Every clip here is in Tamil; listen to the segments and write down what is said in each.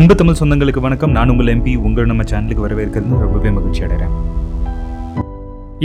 அன்பு தமிழ் சொந்தங்களுக்கு வணக்கம். நான் உங்கள் எம்பி உங்கள் நம்ம சேனலுக்கு வரவேற்கிறது. ரொம்பவே மகிழ்ச்சி அடைகிறேன்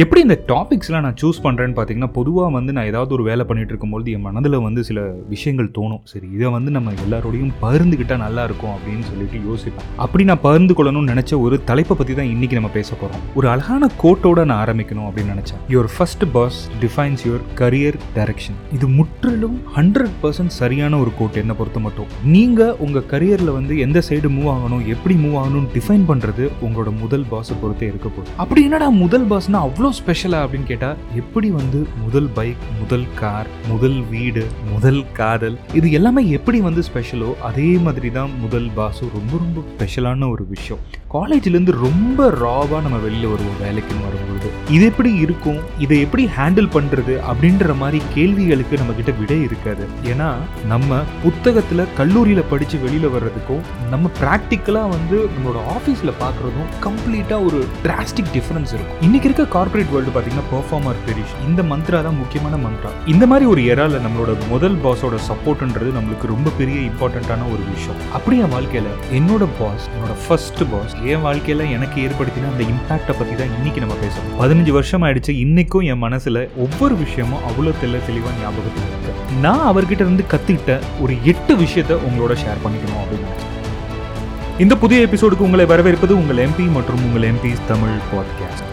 எப்படி இந்த டாபிக்ஸ்லாம் நான் சூஸ் பண்ணுறேன்னு பார்த்தீங்கன்னா பொதுவாக வந்து நான் ஏதாவது ஒரு வேலை பண்ணிகிட்டு இருக்கும்போது என் மனதில் வந்து சில விஷயங்கள் தோணும். சரி இதை வந்து நம்ம எல்லாரோடையும் பகிர்ந்துக்கிட்டால் நல்லா இருக்கும் அப்படின்னு சொல்லிட்டு யோசிப்பேன். அப்படி நான் பகிர்ந்து கொள்ளணும்னு நினச்ச ஒரு தலைப்பை பற்றி தான் இன்றைக்கி நம்ம பேச போகிறோம் ஒரு அழகான கோட்டோட நான் ஆரம்பிக்கணும் அப்படின்னு நினச்சேன். Your first pass defines your career direction இது முற்றிலும் ஹண்ட்ரட் பர்சன்ட் சரியான ஒரு கோட் என்னை பொறுத்த மட்டும். நீங்கள் உங்கள் கரியரில் வந்து எந்த சைடு மூவ் ஆகணும் எப்படி மூவ் ஆகணும்னு டிஃபைன் பண்ணுறது உங்களோட முதல் பாஸை பொறுத்தே இருக்க போகுது. அப்படி என்னடா முதல் பாஸ்னால் அவ்வளோ ஸ்பெஷலா அப்படின்னு கேட்டால் எப்படி வந்து முதல் பைக் முதல் கார் முதல் வீடு முதல் காதல் இது எல்லாமே எப்படி வந்து ஸ்பெஷலோ அதே மாதிரி தான் முதல் பாசு ரொம்ப ரொம்ப ஸ்பெஷலான ஒரு விஷயம். காலேஜ்லேருந்து ரொம்ப ராவாக நம்ம வெளியில் வருவோம் வேலைக்குன்னு இருக்கு இது எப்படி இருக்கும்? இதை எப்படி ஹேண்டில் பண்ணுறது அப்படின்ற மாதிரி கேள்விகளுக்கு நம்ம கிட்ட விடை இருக்காது. ஏன்னா நம்ம புத்தகத்தில் கல்லூரியில் படித்து வெளியில் வர்றதுக்கும் நம்ம ப்ராக்டிக்கலாக வந்து நம்மளோட ஆஃபீஸில் பார்க்குறதும் கம்ப்ளீட்டாக ஒரு டிராஸ்டிக் டிஃப்ரென்ஸ் இருக்கும். இன்னைக்கு இருக்க கார்ப்பரேட் வேர்ல்டு பார்த்தீங்கன்னா பெர்ஃபார்மர் பெரிஷ் இந்த மந்த்ரா தான் முக்கியமான மந்த்ரா இந்த மாதிரி ஒரு எரால நம்மளோட முதல் பாஸோட சப்போர்ட்ன்றது நம்மளுக்கு ரொம்ப பெரிய இம்பார்ட்டண்ட்டான ஒரு விஷயம். அப்படி என் வாழ்க்கையில் என்னோட பாஸ் என்னோட ஃபர்ஸ்ட் பாஸ் என் வாழ்க்கையில் எனக்கு ஏற்படுத்தின அந்த இம்பாக்டை பற்றி தான் இன்னைக்கு நம்ம பேசணும். பதினஞ்சு வருஷம் ஆயிடுச்சு இன்னைக்கும் என் மனசுல ஒவ்வொரு விஷயமும் அவ்வளோ தெல்ல தெளிவாக ஞாபகத்தில் இருக்கு. நான் அவர்கிட்ட இருந்து கத்துக்கிட்ட ஒரு எட்டு விஷயத்த உங்களோட ஷேர் பண்ணிக்கணும் அப்படின்னு இந்த புதிய எபிசோடுக்கு உங்களை வரவேற்பது உங்கள் எம்பி மற்றும் உங்கள் எம்பி தமிழ் பாட்காஸ்ட்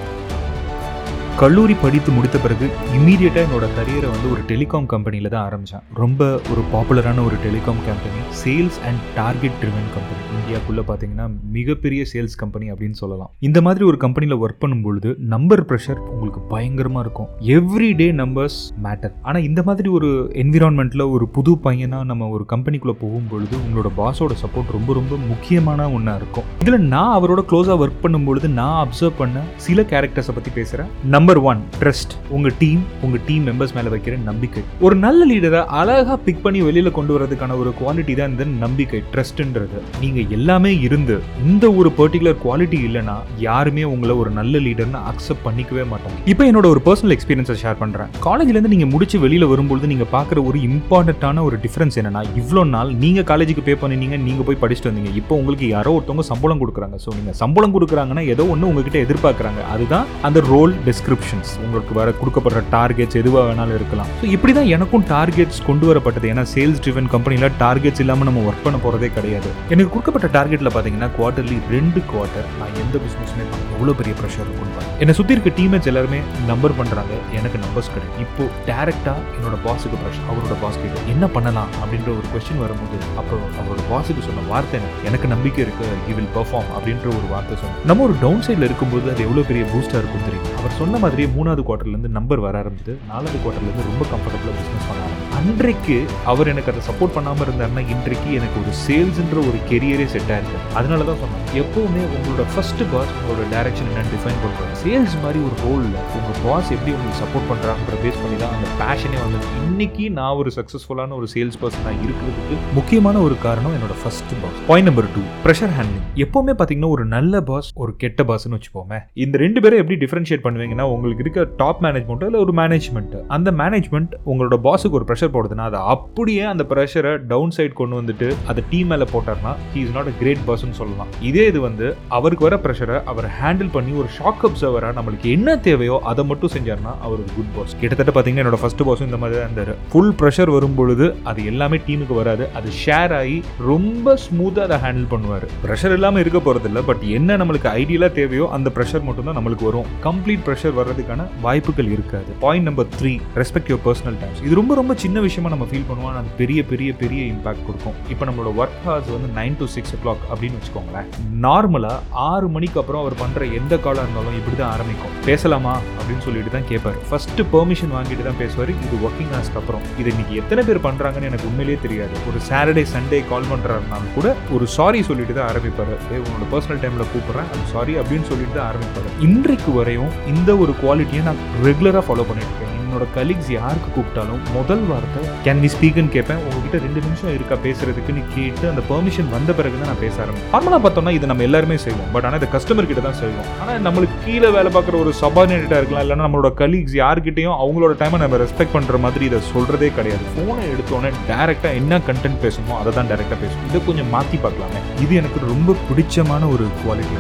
கல்லூரி படித்து முடித்த பிறகு இம்மீடியட்டாக என்னோட கரியரை வந்து ஒரு டெலிகாம் கம்பெனியில் தான் ஆரம்பித்தேன் ரொம்ப ஒரு பாப்புலரான ஒரு telecom company sales and target driven company இந்தியாக்குள்ளே பார்த்தீங்கன்னா மிகப்பெரிய சேல்ஸ் கம்பெனி அப்படின்னு சொல்லலாம். இந்த மாதிரி ஒரு கம்பெனியில் ஒர்க் பண்ணும்பொழுது நம்பர் ப்ரெஷர் உங்களுக்கு பயங்கரமாக இருக்கும். எவ்ரி டே நம்பர்ஸ் மேட்டர் ஆனால் இந்த மாதிரி ஒரு என்விரான்மெண்ட்டில் ஒரு புது பையனாக நம்ம ஒரு கம்பெனிக்குள்ளே போகும்பொழுது உங்களோட பாஸோட சப்போர்ட் ரொம்ப ரொம்ப முக்கியமான ஒன்றா இருக்கும். இதில் நான் அவரோட க்ளோஸாக ஒர்க் பண்ணும்பொழுது நான் அப்சர்வ் பண்ண சில கேரக்டர்ஸை பற்றி பேசுகிறேன் நம்பர் ஒன் ட்ரஸ்ட் உங்கள் டீம் உங்கள் டீம் மெம்பர்ஸ் மேலே வைக்கிற நம்பிக்கை. ஒரு நல்ல லீடரை அழகாக பிக் பண்ணி வெளியில் கொண்டு வரதுக்கான ஒரு குவாலிட்டி தான் இந்த நம்பிக்கை ட்ரஸ்ட்ன்றது நீங்கள் எல்லாமே இருந்து இந்த ஒரு பர்டிகுலர் குவாலிட்டி இல்லைன்னா யாருமே உங்களை ஒரு நல்ல லீடர்னு அக்செப்ட் பண்ணிக்கவே மாட்டாங்க. இப்போ என்னோட ஒரு பர்சனல் எக்ஸ்பீரியன்ஸை ஷேர் பண்ணுறேன் காலேஜ்லேருந்து நீங்கள் முடிச்சு வெளியில் வரும்பொழுது நீங்கள் பார்க்குற ஒரு இம்பார்ட்டண்ட்டான ஒரு டிஃப்ரென்ஸ் என்னன்னா இவ்வளோ நாள் நீங்கள் காலேஜுக்கு பே பண்ணினீங்க நீங்கள் போய் படிச்சுட்டு வந்தீங்க. இப்போ உங்களுக்கு யாரோ ஒருத்தவங்க சம்பளம் கொடுக்குறாங்க. ஸோ நீங்கள் சம்பளம் கொடுக்குறாங்கன்னா ஏதோ ஒன்று உங்ககிட்ட எதிர்பார்க்குறாங்க. அதுதான் அந்த ரோல் டிஸ்கிரிப்ஷன்ஸ் உங்களுக்கு வர கொடுக்கப்படுற டார்கெட்ஸ் எதுவாக வேணாலும் இருக்கலாம். ஸோ இப்படி தான் எனக்கும் டார்கெட்ஸ் கொண்டு வரப்பட்டது. ஏன்னா சேல்ஸ் ட்ரிவன் கம்பெனியில் டார்கெட்ஸ் இல்லாமல் நம்ம ஒர்க் பண்ண போகிறதே கிடையாது. எனக்கு கொடுக்கப்பட்ட டார்கெட்டில் பார்த்தீங்கன்னா குவார்ட்டர்லி ரெண்டு குவார்ட்டர் நான் எந்த பிஸ்னஸ்மே பண்ண எவ்வளோ பெரிய ப்ரெஷர் இருக்கும்னு என்னை சுற்றி இருக்க டீமேட்ஸ் எல்லாருமே நம்பர் பண்ணுறாங்க எனக்கு நம்பர்ஸ் கிடையாது. இப்போ டேரெக்டாக என்னோட பாஸுக்கு ப்ரெஷர் அவரோட பாஸ் கிட்ட என்ன பண்ணலாம் அப்படின்ற ஒரு கொஸ்டின் வரும்போது அப்போ அவரோட பாஸுக்கு சொன்ன வார்த்தை எனக்கு எனக்கு நம்பிக்கை இருக்கு. இ வில் பெர்ஃபார்ம் அப்படின்ற ஒரு வார்த்தை சொன்னோம் நம்ம ஒரு டவுன் சைடில் இருக்கும்போது அது எவ்வளோ பெரிய பூஸ்டாக இருக்கும் தெரியும்? அவர் சொன்ன மாதிரியே மூணாவது குவார்ட்டர்லேருந்து நம்பர் வர ஆரம்பிச்சது. நாலாவது குவார்ட்டர்லேருந்து ரொம்ப கம்ஃபர்டபுளாக பிஸ்னஸ் பண்ண ஆரம்பிச்சு அன்றைக்கு அவர் எனக்கு அதை சப்போர்ட் பண்ணாமல் இருந்தாருன்னா இன்றைக்கு எனக்கு ஒரு சேல்ஸ்ன்ற ஒரு கெரியரே செட் ஆயிருக்கு. அதனால தான் சொன்னேன். எப்போவுமே உங்களோட ஃபர்ஸ்ட் பாஸ் உங்களோட டைரக்ஷன் என்னன்னு டிஃபைன் பண்ணுறாங்க சேல்ஸ் மாதிரி ஒரு ரோலில் உங்கள் பாஸ் எப்படி உங்களுக்கு சப்போர்ட் பண்ணுறாங்கன்ற பேஸ் பண்ணி தான் அந்த பேஷனே வந்தது. இன்னைக்கு நான் ஒரு சக்ஸஸ்ஃபுல்லான ஒரு சேல்ஸ் பர்சனாக இருக்கிறதுக்கு முக்கியமான ஒரு காரணம் என்னோட first boss point number two pressure handling எப்போவுமே பார்த்தீங்கன்னா ஒரு நல்ல பாஸ் ஒரு கெட்ட பாஸ்ன்னு வச்சுப்போமே இந்த ரெண்டு பேரும் எப்படி டிஃபரன்ஷியேட் பண்ணுவீங்கன்னா உங்களுக்கு இருக்க டாப் மேனேஜ்மெண்ட் இல்லை ஒரு மேனேஜ்மெண்ட் அந்த மேனேஜ்மெண்ட் உங்களோட பாஸுக்கு ஒரு ப்ரெஷர் போடுதுன்னா அதை அப்படியே அந்த ப்ரெஷரை டவுன் சைட் கொண்டு வந்துட்டு அதை டீம் மேலே போட்டார்னா he is not a great person சொல்லலாம். இதே இது வந்து அவருக்கு வர ப்ரெஷரை அவர் ஹேண்டில் பண்ணி ஒரு ஷாக் அப்சர்வராக நம்மளுக்கு என்ன தேவையோ அதை மட்டும் செஞ்சார்னா அவர் ஒரு குட் பாஸ் கிட்டத்தட்ட பார்த்தீங்கன்னா என்னோட ஃபர்ஸ்ட் பாஸும் இந்த மாதிரி தான் இருந்தார். ஃபுல் ப்ரெஷர் வரும் பொழுது அது எல்லாமே டீமுக்கு வராது. அது ஷேர் ஆகி ரொம்ப ஸ்மூத்தாக அதை ஹேண்டில் பண்ணுவார். ப்ரெஷர் இல்லாமல் இருக்க போகிறதில்ல பட் என்ன நம்மளுக்கு ஐடியலாக தேவையோ அந்த ப்ரெஷர் மட்டும் தான் நம்மளுக்கு வரும். கம்ப்ளீட் ப்ரெஷர் வர்றதுக்கான வாய்ப்புகள் இருக்காது. Point number three respect your personal times இது ரொம்ப ரொம்ப சின்ன விஷயமா நம்ம ஃபீல் பண்ணுவோம். அது பெரிய பெரிய பெரிய இம்பாக்ட் கொடுக்கும். இப்போ நம்மளோட ஒர்க் ஹவர்ஸ் வந்து nine to six o'clock அப்படின்னு வச்சுக்கோங்களேன். நார்மலாக ஆறு மணிக்கு அப்புறம் அவர் பண்ணுற எந்த காலாக இருந்தாலும் இப்படி தான் ஆரம்பிக்கும். பேசலாமா? அப்படின்னு சொல்லிட்டு தான் கேட்பார் ஃபஸ்ட்டு பெர்மிஷன் வாங்கிட்டு தான் பேசுவார். இது ஒர்க்கிங் ஹவர்ஸ்க்கு அப்புறம். இது இன்னைக்கு எத்தனை பேர் பண்ணுறாங்கன்னு எனக்கு உண்மையிலேயே தெரியாது. ஒரு சாட்டர்டே சண்டே கால் பண்ணுறாருனாலும் கூட ஒரு சாரி சொல்லிட்டு தான் ஆரம்பிப்பார். உன்னோட பர்சனல் டைமில் கூப்பிட்றேன். அது சாரி அப்படின்னு சொல்லிட்டு தான் ஆரம்பிப்பார். இன்றைக்கு வரையும் இந்த ஒரு குவாலிட்டியை நான் ரெகுலராக ஃபாலோ பண்ணிட்டு இருக்கேன் என்னோட கலீக்ஸ் யாருக்கு கூப்பிட்டாலும் முதல் வார்த்தை கேன் வி ஸ்பீக்னு கேட்பேன். உங்ககிட்ட ரெண்டு நிமிஷம் இருக்கா பேசுறதுக்குன்னு கேட்டு அந்த பெர்மிஷன் வந்த பிறகு தான் நான் பேச ஆரம்பிப்பேன். நார்மலாக பார்த்தோம்னா இது நம்ம எல்லாருமே செய்வோம். பட் ஆனால் இந்த கஸ்டமர் கிட்ட தான் செய்வோம். ஆனால் நம்மளுக்கு கீழே வேலை பார்க்குற ஒரு சபார்டினேட்டாக இருக்கலாம். இல்லைன்னா நம்மளோட கலீக்ஸ் யார்கிட்டையும் அவங்களோட டைமை நம்ம ரெஸ்பெக்ட் பண்ணுற மாதிரி இதை சொல்கிறதே கிடையாது. ஃபோனை எடுத்தோன்னே டேரெக்டாக என்ன கண்டென்ட் பேசணுமோ அதை தான் டேரெக்டாக பேசணும் இதை கொஞ்சம் மாற்றி பார்க்கலாமே. இது எனக்கு ரொம்ப பிடிச்சமான ஒரு குவாலிட்டி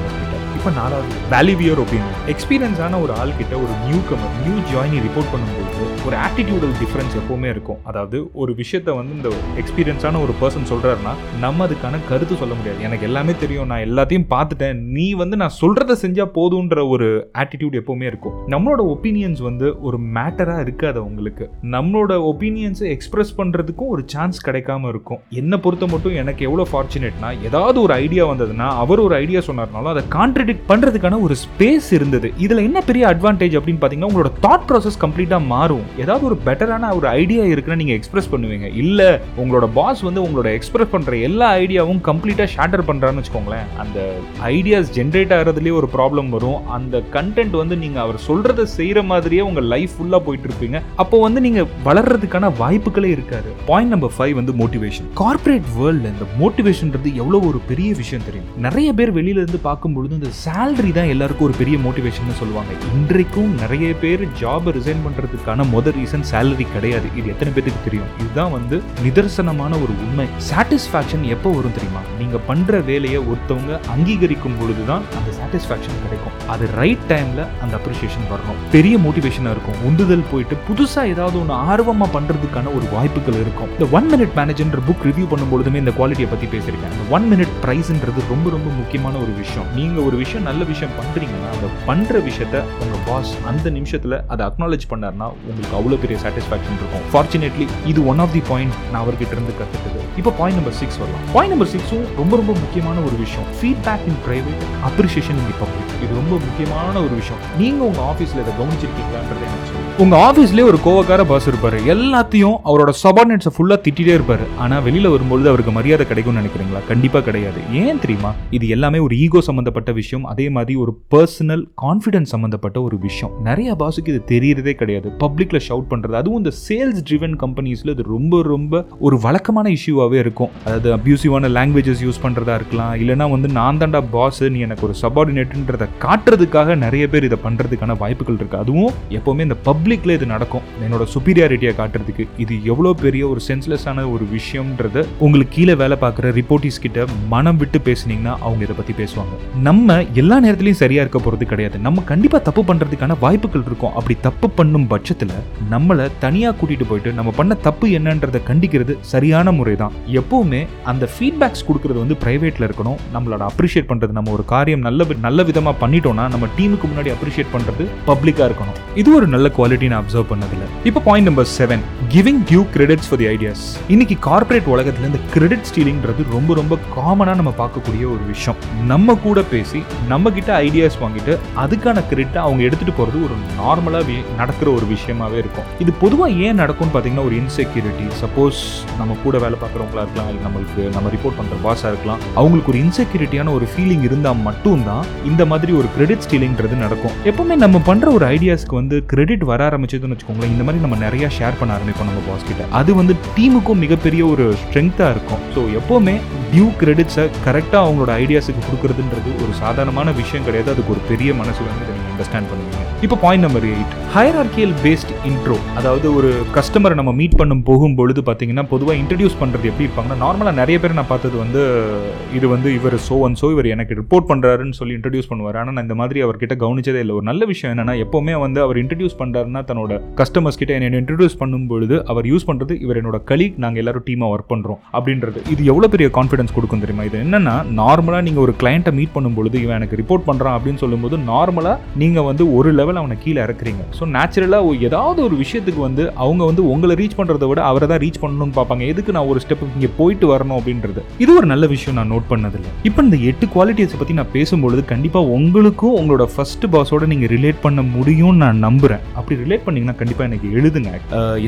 இப்போ நாலாவது. வேல்யூவியர் ஒப்பீனியன் எக்ஸ்பீரியன்ஸான ஒரு ஆள் கிட்ட ஒரு new comer new joinee report பண்ணும்போது ஒரு ஆட்டிடியூடல் டிஃப்ரென்ஸ் எப்போவுமே இருக்கும். அதாவது ஒரு விஷயத்த வந்து இந்த எக்ஸ்பீரியன்ஸான ஒரு பர்சன் சொல்கிறாருன்னா நம்ம அதுக்கான கருத்து சொல்ல முடியாது. எனக்கு எல்லாமே தெரியும் நான் எல்லாத்தையும் பார்த்துட்டேன். நீ வந்து நான் சொல்றதை செஞ்சால் போதுன்ற ஒரு ஆட்டிடியூட் எப்போவுமே இருக்கும். நம்மளோட ஒப்பீனியன்ஸ் வந்து ஒரு மேட்டராக இருக்காது உங்களுக்கு நம்மளோட ஒப்பீனியன்ஸை எக்ஸ்பிரஸ் பண்றதுக்கும் ஒரு சான்ஸ் கிடைக்காம இருக்கும். என்னை பொறுத்த மட்டும் எனக்கு எவ்வளோ ஃபார்ச்சுனேட்னா ஏதாவது ஒரு ஐடியா வந்ததுன்னா அவர் ஒரு ஐடியா சொன்னார்னாலும் அதை கான்ட்ரடிக்ட் பண்றதுக்கான ஒரு ஸ்பேஸ் இருந்தது. இதில் என்ன பெரிய அட்வான்டேஜ் அப்படின்னு பார்த்தீங்கன்னா உங்களோட தாட் ப்ராசஸ் கம்ப்ளீட்டாக மாறும். ஏதாவது ஒரு பெட்டரான ஒரு ஐடியா இருக்குன்னு நீங்க எக்ஸ்பிரஸ் பண்ணுவீங்க. இல்ல உங்களோட பாஸ் வந்து உங்களோட எக்ஸ்பிரஸ் பண்ற எல்லா ஐடியாவும் கம்ப்ளீட்டா ஷேட்டர் பண்றான்னு வச்சுக்கோங்களேன். அந்த ஐடியாஸ் ஜென்ரேட் ஆகிறதுலேயே ஒரு ப்ராப்ளம் வரும். அந்த கண்டென்ட் வந்து நீங்க அவர் சொல்றதை செய்யற மாதிரியே உங்க லைஃப் ஃபுல்லா போயிட்டு இருப்பீங்க. அப்போ வந்து நீங்க வளர்றதுக்கான வாய்ப்புகளே இருக்காது. பாயிண்ட் நம்பர் ஃபைவ் வந்து மோட்டிவேஷன் கார்ப்பரேட் வேர்ல்டு இந்த மோட்டிவேஷன்ன்றது எவ்வளவு ஒரு பெரிய விஷயம் தெரியும்? நிறைய பேர் வெளியில இருந்து பார்க்கும்பொழுது இந்த சேலரி தான் எல்லாருக்கும் ஒரு பெரிய மோட்டிவேஷன் சொல்லுவாங்க. இன்றைக்கும் நிறைய பேர் ஜாப் ரிசைன் பண்ணுறதுக்கான ஆனால் மொதல் ரீசன் சேலரி கிடையாது. இது எத்தனை பேத்துக்கு தெரியும்? இதுதான் வந்து நிதர்சனமான ஒரு உண்மை. சாட்டிஸ்ஃபேக்ஷன் எப்போ வரும் தெரியுமா? நீங்கள் பண்ணுற வேலையை ஒருத்தவங்க அங்கீகரிக்கும் பொழுது தான் அந்த சாட்டிஸ்ஃபேக்ஷன் கிடைக்கும். அது ரைட் டைமில் அந்த அப்ரிஷியேஷன் வரணும். பெரிய மோட்டிவேஷனாக இருக்கும். உந்துதல் போயிட்டு புதுசாக ஏதாவது ஒன்று ஆர்வமாக பண்ணுறதுக்கான ஒரு வாய்ப்புகள் இருக்கும். இந்த ஒன் மினிட் மேனேஜர்ன்ற புக் ரிவ்யூ பண்ணும்பொழுதுமே இந்த குவாலிட்டியை பற்றி பேசியிருக்கேன். அந்த ஒன் மினிட் ப்ரைஸ்ன்றது ரொம்ப ரொம்ப முக்கியமான ஒரு விஷயம். நீங்கள் ஒரு விஷயம் நல்ல விஷயம் பண்ணுறீங்கன்னா அந்த பண்ணுற விஷயத்த உங்கள் பாஸ் அந்த நிமிஷத்தில் அதை அக்னாலேஜ் பண்ணார்னா உங்களுக்கு அவ்வளவு பெரிய சாட்டிஸ்ஃபேக்ஷன் இருக்கும். ஃபார்ச்சுனேட்லி இது ஒன் ஆஃப் தி பாயிண்ட் நான் அவர்கிட்ட இருந்து கத்துக்கிட்டது. இப்போ பாயிண்ட் நம்பர் சிக்ஸ் வரலாம். பாயிண்ட் நம்பர் சிக்ஸும் ரொம்ப ரொம்ப முக்கியமான ஒரு விஷயம். Feedback in private appreciation in public இது ரொம்ப முக்கியமான ஒரு விஷயம். நீங்க உங்க ஆஃபீஸ்ல இதை கவனிச்சிருக்கீங்களான்றது எனக்கு உங்க ஆஃபீஸ்லேயே ஒரு கோவக்கார பாஸ் இருப்பாரு. எல்லாத்தையும் அவரோட சபார்டினேட்ஸை ஃபுல்லா திட்டிட்டே இருப்பாரு. ஆனா வெளியில வரும்பொழுது அவருக்கு மரியாதை கிடைக்கும்னு நினைக்கிறீங்களா? கண்டிப்பா கிடையாது. ஏன் தெரியுமா? இது எல்லாமே ஒரு ஈகோ சம்பந்தப்பட்ட விஷயம். அதே மாதிரி ஒரு பர்சனல் கான்ஃபிடன்ஸ் சம்பந்தப்பட்ட ஒரு விஷயம். நிறைய பாஸுக்கு இது தெரியறதே கிடையாது. பப்ளிக்ல ஷவுட் பண்றது. அதுவும் இந்த சேல்ஸ் ட்ரிவன் கம்பெனிஸ்ல இது ரொம்ப ரொம்ப ஒரு வழக்கமான இஷ்யூவாகவே இருக்கும். அதாவது அப்யூசிவான லாங்குவேஜஸ் யூஸ் பண்ணுறதா இருக்கலாம். இல்லைனா வந்து நான் தாண்டா பாஸ் நீ எனக்கு ஒரு சபார்டினேட்டுன்றதை காட்டுறதுக்காக நிறைய பேர் இதை பண்ணுறதுக்கான வாய்ப்புகள் இருக்கு. அதுவும் எப்போவுமே இந்த பப் பப்ளிக்கில் இது நடக்கும். என்னோட சுப்பீரியாரிட்டியை காட்டுறதுக்கு இது எவ்வளோ பெரிய ஒரு சென்ஸ்லெஸ்ஸான ஒரு விஷயம்ன்றத உங்களுக்கு கீழே வேலை பார்க்குற ரிப்போர்ட்டிஸ் கிட்ட மனம் விட்டு பேசுனீங்கன்னா அவங்க இதை பற்றி பேசுவாங்க. நம்ம எல்லா நேரத்துலையும் சரியாக இருக்க போகிறது கிடையாது. நம்ம கண்டிப்பாக தப்பு பண்ணுறதுக்கான வாய்ப்புகள் இருக்கும். அப்படி தப்பு பண்ணும் பட்சத்தில் நம்மளை தனியாக கூட்டிகிட்டு போயிட்டு நம்ம பண்ண தப்பு என்னன்றதை கண்டிக்கிறது சரியான முறை தான் எப்போவுமே அந்த ஃபீட்பேக்ஸ் கொடுக்குறது வந்து ப்ரைவேட்டில் இருக்கணும். நம்மளோட அப்ரிஷியேட் பண்ணுறது நம்ம ஒரு காரியம் நல்ல வி- நல்ல விதமாக பண்ணிட்டோம்னா நம்ம டீமுக்கு முன்னாடி அப்ரிஷியேட் பண்ணுறது பப்ளிக்காக இருக்கணும். இது ஒரு நல்ல குவாலிட்டி நான் அப்சர்வ் பண்ணதில்ல. இப்போ point number seven giving due credits for the ideas இன்னைக்கு கார்பரேட் உலகத்துல இந்த கிரெடிட் ஸ்டீலிங்கிறது ரொம்ப ரொம்ப காமனா நம்ம பார்க்கக்கூடிய ஒரு விஷயம். நம்ம கூட பேசி நம்ம கிட்ட ஐடியாஸ் வாங்கிட்டு அதுக்கான கிரெடிட்டை அவங்க எடுத்துட்டு போறது ஒரு நார்மலா நடக்கிற ஒரு விஷயமாவே இருக்கும். இது பொதுவா ஏன் நடக்கும்னு பாத்தீங்கன்னா ஒரு இன்செக்யூரிட்டி சப்போஸ் நம்ம கூட வேலை பார்க்குறவங்களா இருக்கலாம் இல்லை நம்மளுக்கு நம்ம ரிப்போர்ட் பண்ணுற பாஸாக இருக்கலாம். அவங்களுக்கு ஒரு இன்செக்யூரிட்டியான ஒரு ஃபீலிங் இருந்தால் மட்டும்தான் இந்த மாதிரி ஒரு கிரெடிட் ஸ்டீலிங்கிறது நடக்கும். எப்பவுமே நம்ம பண்ணுற ஒரு ஐடியாஸ்க்கு வந்து கிரெடிட் வர ஆரம்பிச்சதுன்னு வச்சுக்கோங்களேன் இந்த மாதிரி நம்ம நிறைய ஷேர் பண்ண ஆரம்பிப்போம் நம்ம பாஸ் கிட்ட. அது வந்து டீமுக்கும் மிகப்பெரிய ஒரு ஸ்ட்ரென்த்தாக இருக்கும். ஸோ எப்போவுமே டியூ கிரெடிட்ஸை கரெக்டாக அவங்களோட ஐடியாஸுக்கு கொடுக்குறதுன்றது ஒரு சாதாரணமான விஷயம் கிடையாது. அதுக்கு ஒரு பெரிய மனசு வந்து அண்டர்ஸ்டாண்ட் பண்ணுவீங்க. இப்போ point number eight hierarchical based intro அதாவது ஒரு கஸ்டமரை நம்ம மீட் பண்ணும் போகும் பொழுது பார்த்தீங்கன்னா பொதுவாக இன்ட்ரடியூஸ் பண்ணுறது எப்படி இருப்பாங்கன்னா நார்மலாக நிறைய பேர் நான் பார்த்தது வந்து இது வந்து இவர் சோ அண்ட் சோ இவர் எனக்கு ரிப்போர்ட் பண்ணுறாருன்னு சொல்லி இன்ட்ரடியூஸ் பண்ணுவார். ஆனால் நான் இந்த மாதிரி அவர்கிட்ட கவனிச்சதே இல்லை. ஒரு நல்ல விஷயம் என்னன்னா எப்போவுமே வந்து அவர் இன்ட்ரடியூஸ் பண்ணுறாருன்னா தன்னோட கஸ்டமர்ஸ் கிட்ட என்னை இன்ட்ரடியூஸ் பண்ணும் பொழுது அவர் யூஸ் பண்ணுறது இவர் என்னோட கலீக் நாங்கள் எல்லாரும் டீமாக ஒர்க் பண்ணுறோம் அப்படின்றது. இது எவ்வளோ பெரிய கான்ஃபிடன்ஸ் கொடுக்கும் தெரியுமா? இது என்னன்னா நார்மலாக நீங்கள் ஒரு கிளையண்ட்டை மீட் பண்ணும் பொழுது இவன் எனக்கு ரிப்போர்ட் பண்ணுறான் அப்படின்னு சொல்லும்போது நார்மலாக நீங்கள் வந்து ஒரு லெவல் அவனை கீழே இறக்குறீங்க. ஸோ நேச்சுரலாக ஏதாவது ஒரு விஷயத்துக்கு வந்து அவங்க வந்து உங்களை ரீச் பண்ணுறத விட அவரை தான் ரீச் பண்ணணும்னு பார்ப்பாங்க. எதுக்கு நான் ஒரு ஸ்டெப் இங்கே போயிட்டு வரணும் அப்படின்றது? இது ஒரு நல்ல விஷயம் நான் நோட் பண்ணதில்லை. இப்போ இந்த எட்டு குவாலிட்டிஸை பற்றி நான் பேசும்பொழுது கண்டிப்பாக உங்களுக்கும் உங்களோட ஃபர்ஸ்ட் பாஸோட நீங்கள் ரிலேட் பண்ண முடியும்னு நான் நம்புகிறேன் அப்படி ரிலேட் பண்ணிங்கன்னா கண்டிப்பாக எனக்கு எழுதுங்க.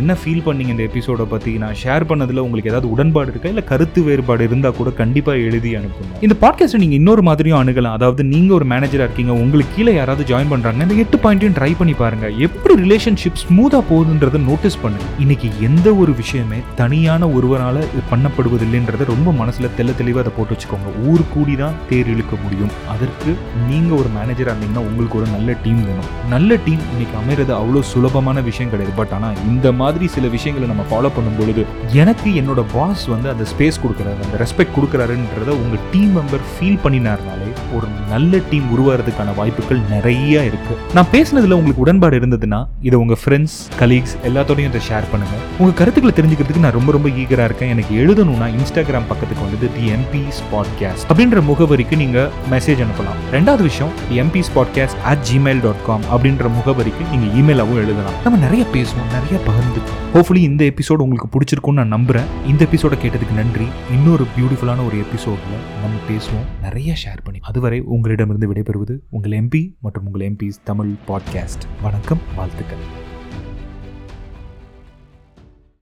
என்ன ஃபீல் பண்ணீங்க இந்த எபிசோடை பற்றி நான் ஷேர் பண்ணதில் உங்களுக்கு ஏதாவது உடன்பாடு இருக்கா? இல்லை கருத்து வேறுபாடு இருந்தால் கூட கண்டிப்பாக எழுதி அனுப்புங்க. இந்த பாட்காஸ்ட்டை நீங்கள் இன்னொரு மாதிரியும் அணுகலாம். அதாவது நீங்கள் ஒரு மேனேஜராக இருக்கீங்க. உங்களுக்கு கீழே யாராவது ஜாயின் ஜாயின் பண்றாங்க. இந்த எட்டு பாயிண்ட்டையும் ட்ரை பண்ணி பாருங்க. எப்படி ரிலேஷன்ஷிப் ஸ்மூத்தாக போகுதுன்றதை நோட்டீஸ் பண்ணுங்க. இன்னைக்கு எந்த ஒரு விஷயமே தனியான ஒருவரால் இது பண்ணப்படுவதில்லைன்றதை ரொம்ப மனசில் தெள்ள தெளிவாக அதை போட்டு வச்சுக்கோங்க. ஊர் கூடி தான் தேர் இழுக்க முடியும். அதற்கு நீங்கள் ஒரு மேனேஜராக இருந்தீங்கன்னா உங்களுக்கு ஒரு நல்ல டீம் வேணும். நல்ல டீம் இன்னைக்கு அமைறது அவ்வளோ சுலபமான விஷயம் கிடையாது. பட் ஆனால் இந்த மாதிரி சில விஷயங்களை நம்ம ஃபாலோ பண்ணும் பொழுது எனக்கு என்னோட பாஸ் வந்து அந்த ஸ்பேஸ் கொடுக்குறாரு அந்த ரெஸ்பெக்ட் கொடுக்குறாருன்றத உங்கள் டீம் மெம்பர் ஃபீல் பண்ணினார்னாலே ஒரு நல்ல டீம் உருவாகிறதுக்கான வாய்ப்புகள் நிறைய இருக்கு. நான் பேசினதுல உங்களுக்கு உடன்பாடு இருந்ததுன்னா இதை உங்க ஃப்ரெண்ட்ஸ் கலீக்ஸ் எல்லாத்தோடையும் இதை ஷேர் பண்ணுங்க. உங்க கருத்துக்களை தெரிஞ்சுக்கிறதுக்கு நான் ரொம்ப ரொம்ப ஈகரா இருக்கேன். எனக்கு எழுதணும்னா இன்ஸ்டாகிராம் பக்கத்துக்கு வந்து தி எம்பிஸ் பாட்காஸ்ட் அப்படின்ற முகவரிக்கு நீங்க மெசேஜ் அனுப்பலாம். ரெண்டாவது விஷயம் MBS podcast at Gmail dot com அப்படின்ற முகவரிக்கு நீங்க இமெயிலாகவும் எழுதலாம். நம்ம நிறைய பேசுவோம் நிறைய பகிர்ந்துக்கும் ஹோப்ஃபுல்லி இந்த எபிசோடு உங்களுக்கு பிடிச்சிருக்கும்னு நான் நம்புறேன். இந்த எபிசோட கேட்டதுக்கு நன்றி. இன்னொரு பியூட்டிஃபுல்லான ஒரு எபிசோட்ல நம்ம பேசுவோம். நிறைய ஷேர் பண்ணி அதுவரை உங்களிடமிருந்து விடைபெறுவது உங்கள் எம்பி மற்றும் உங்கள் எம்பிஸ் தமிழ் பாட்காஸ்ட். வணக்கம் வாழ்த்துக்கள்.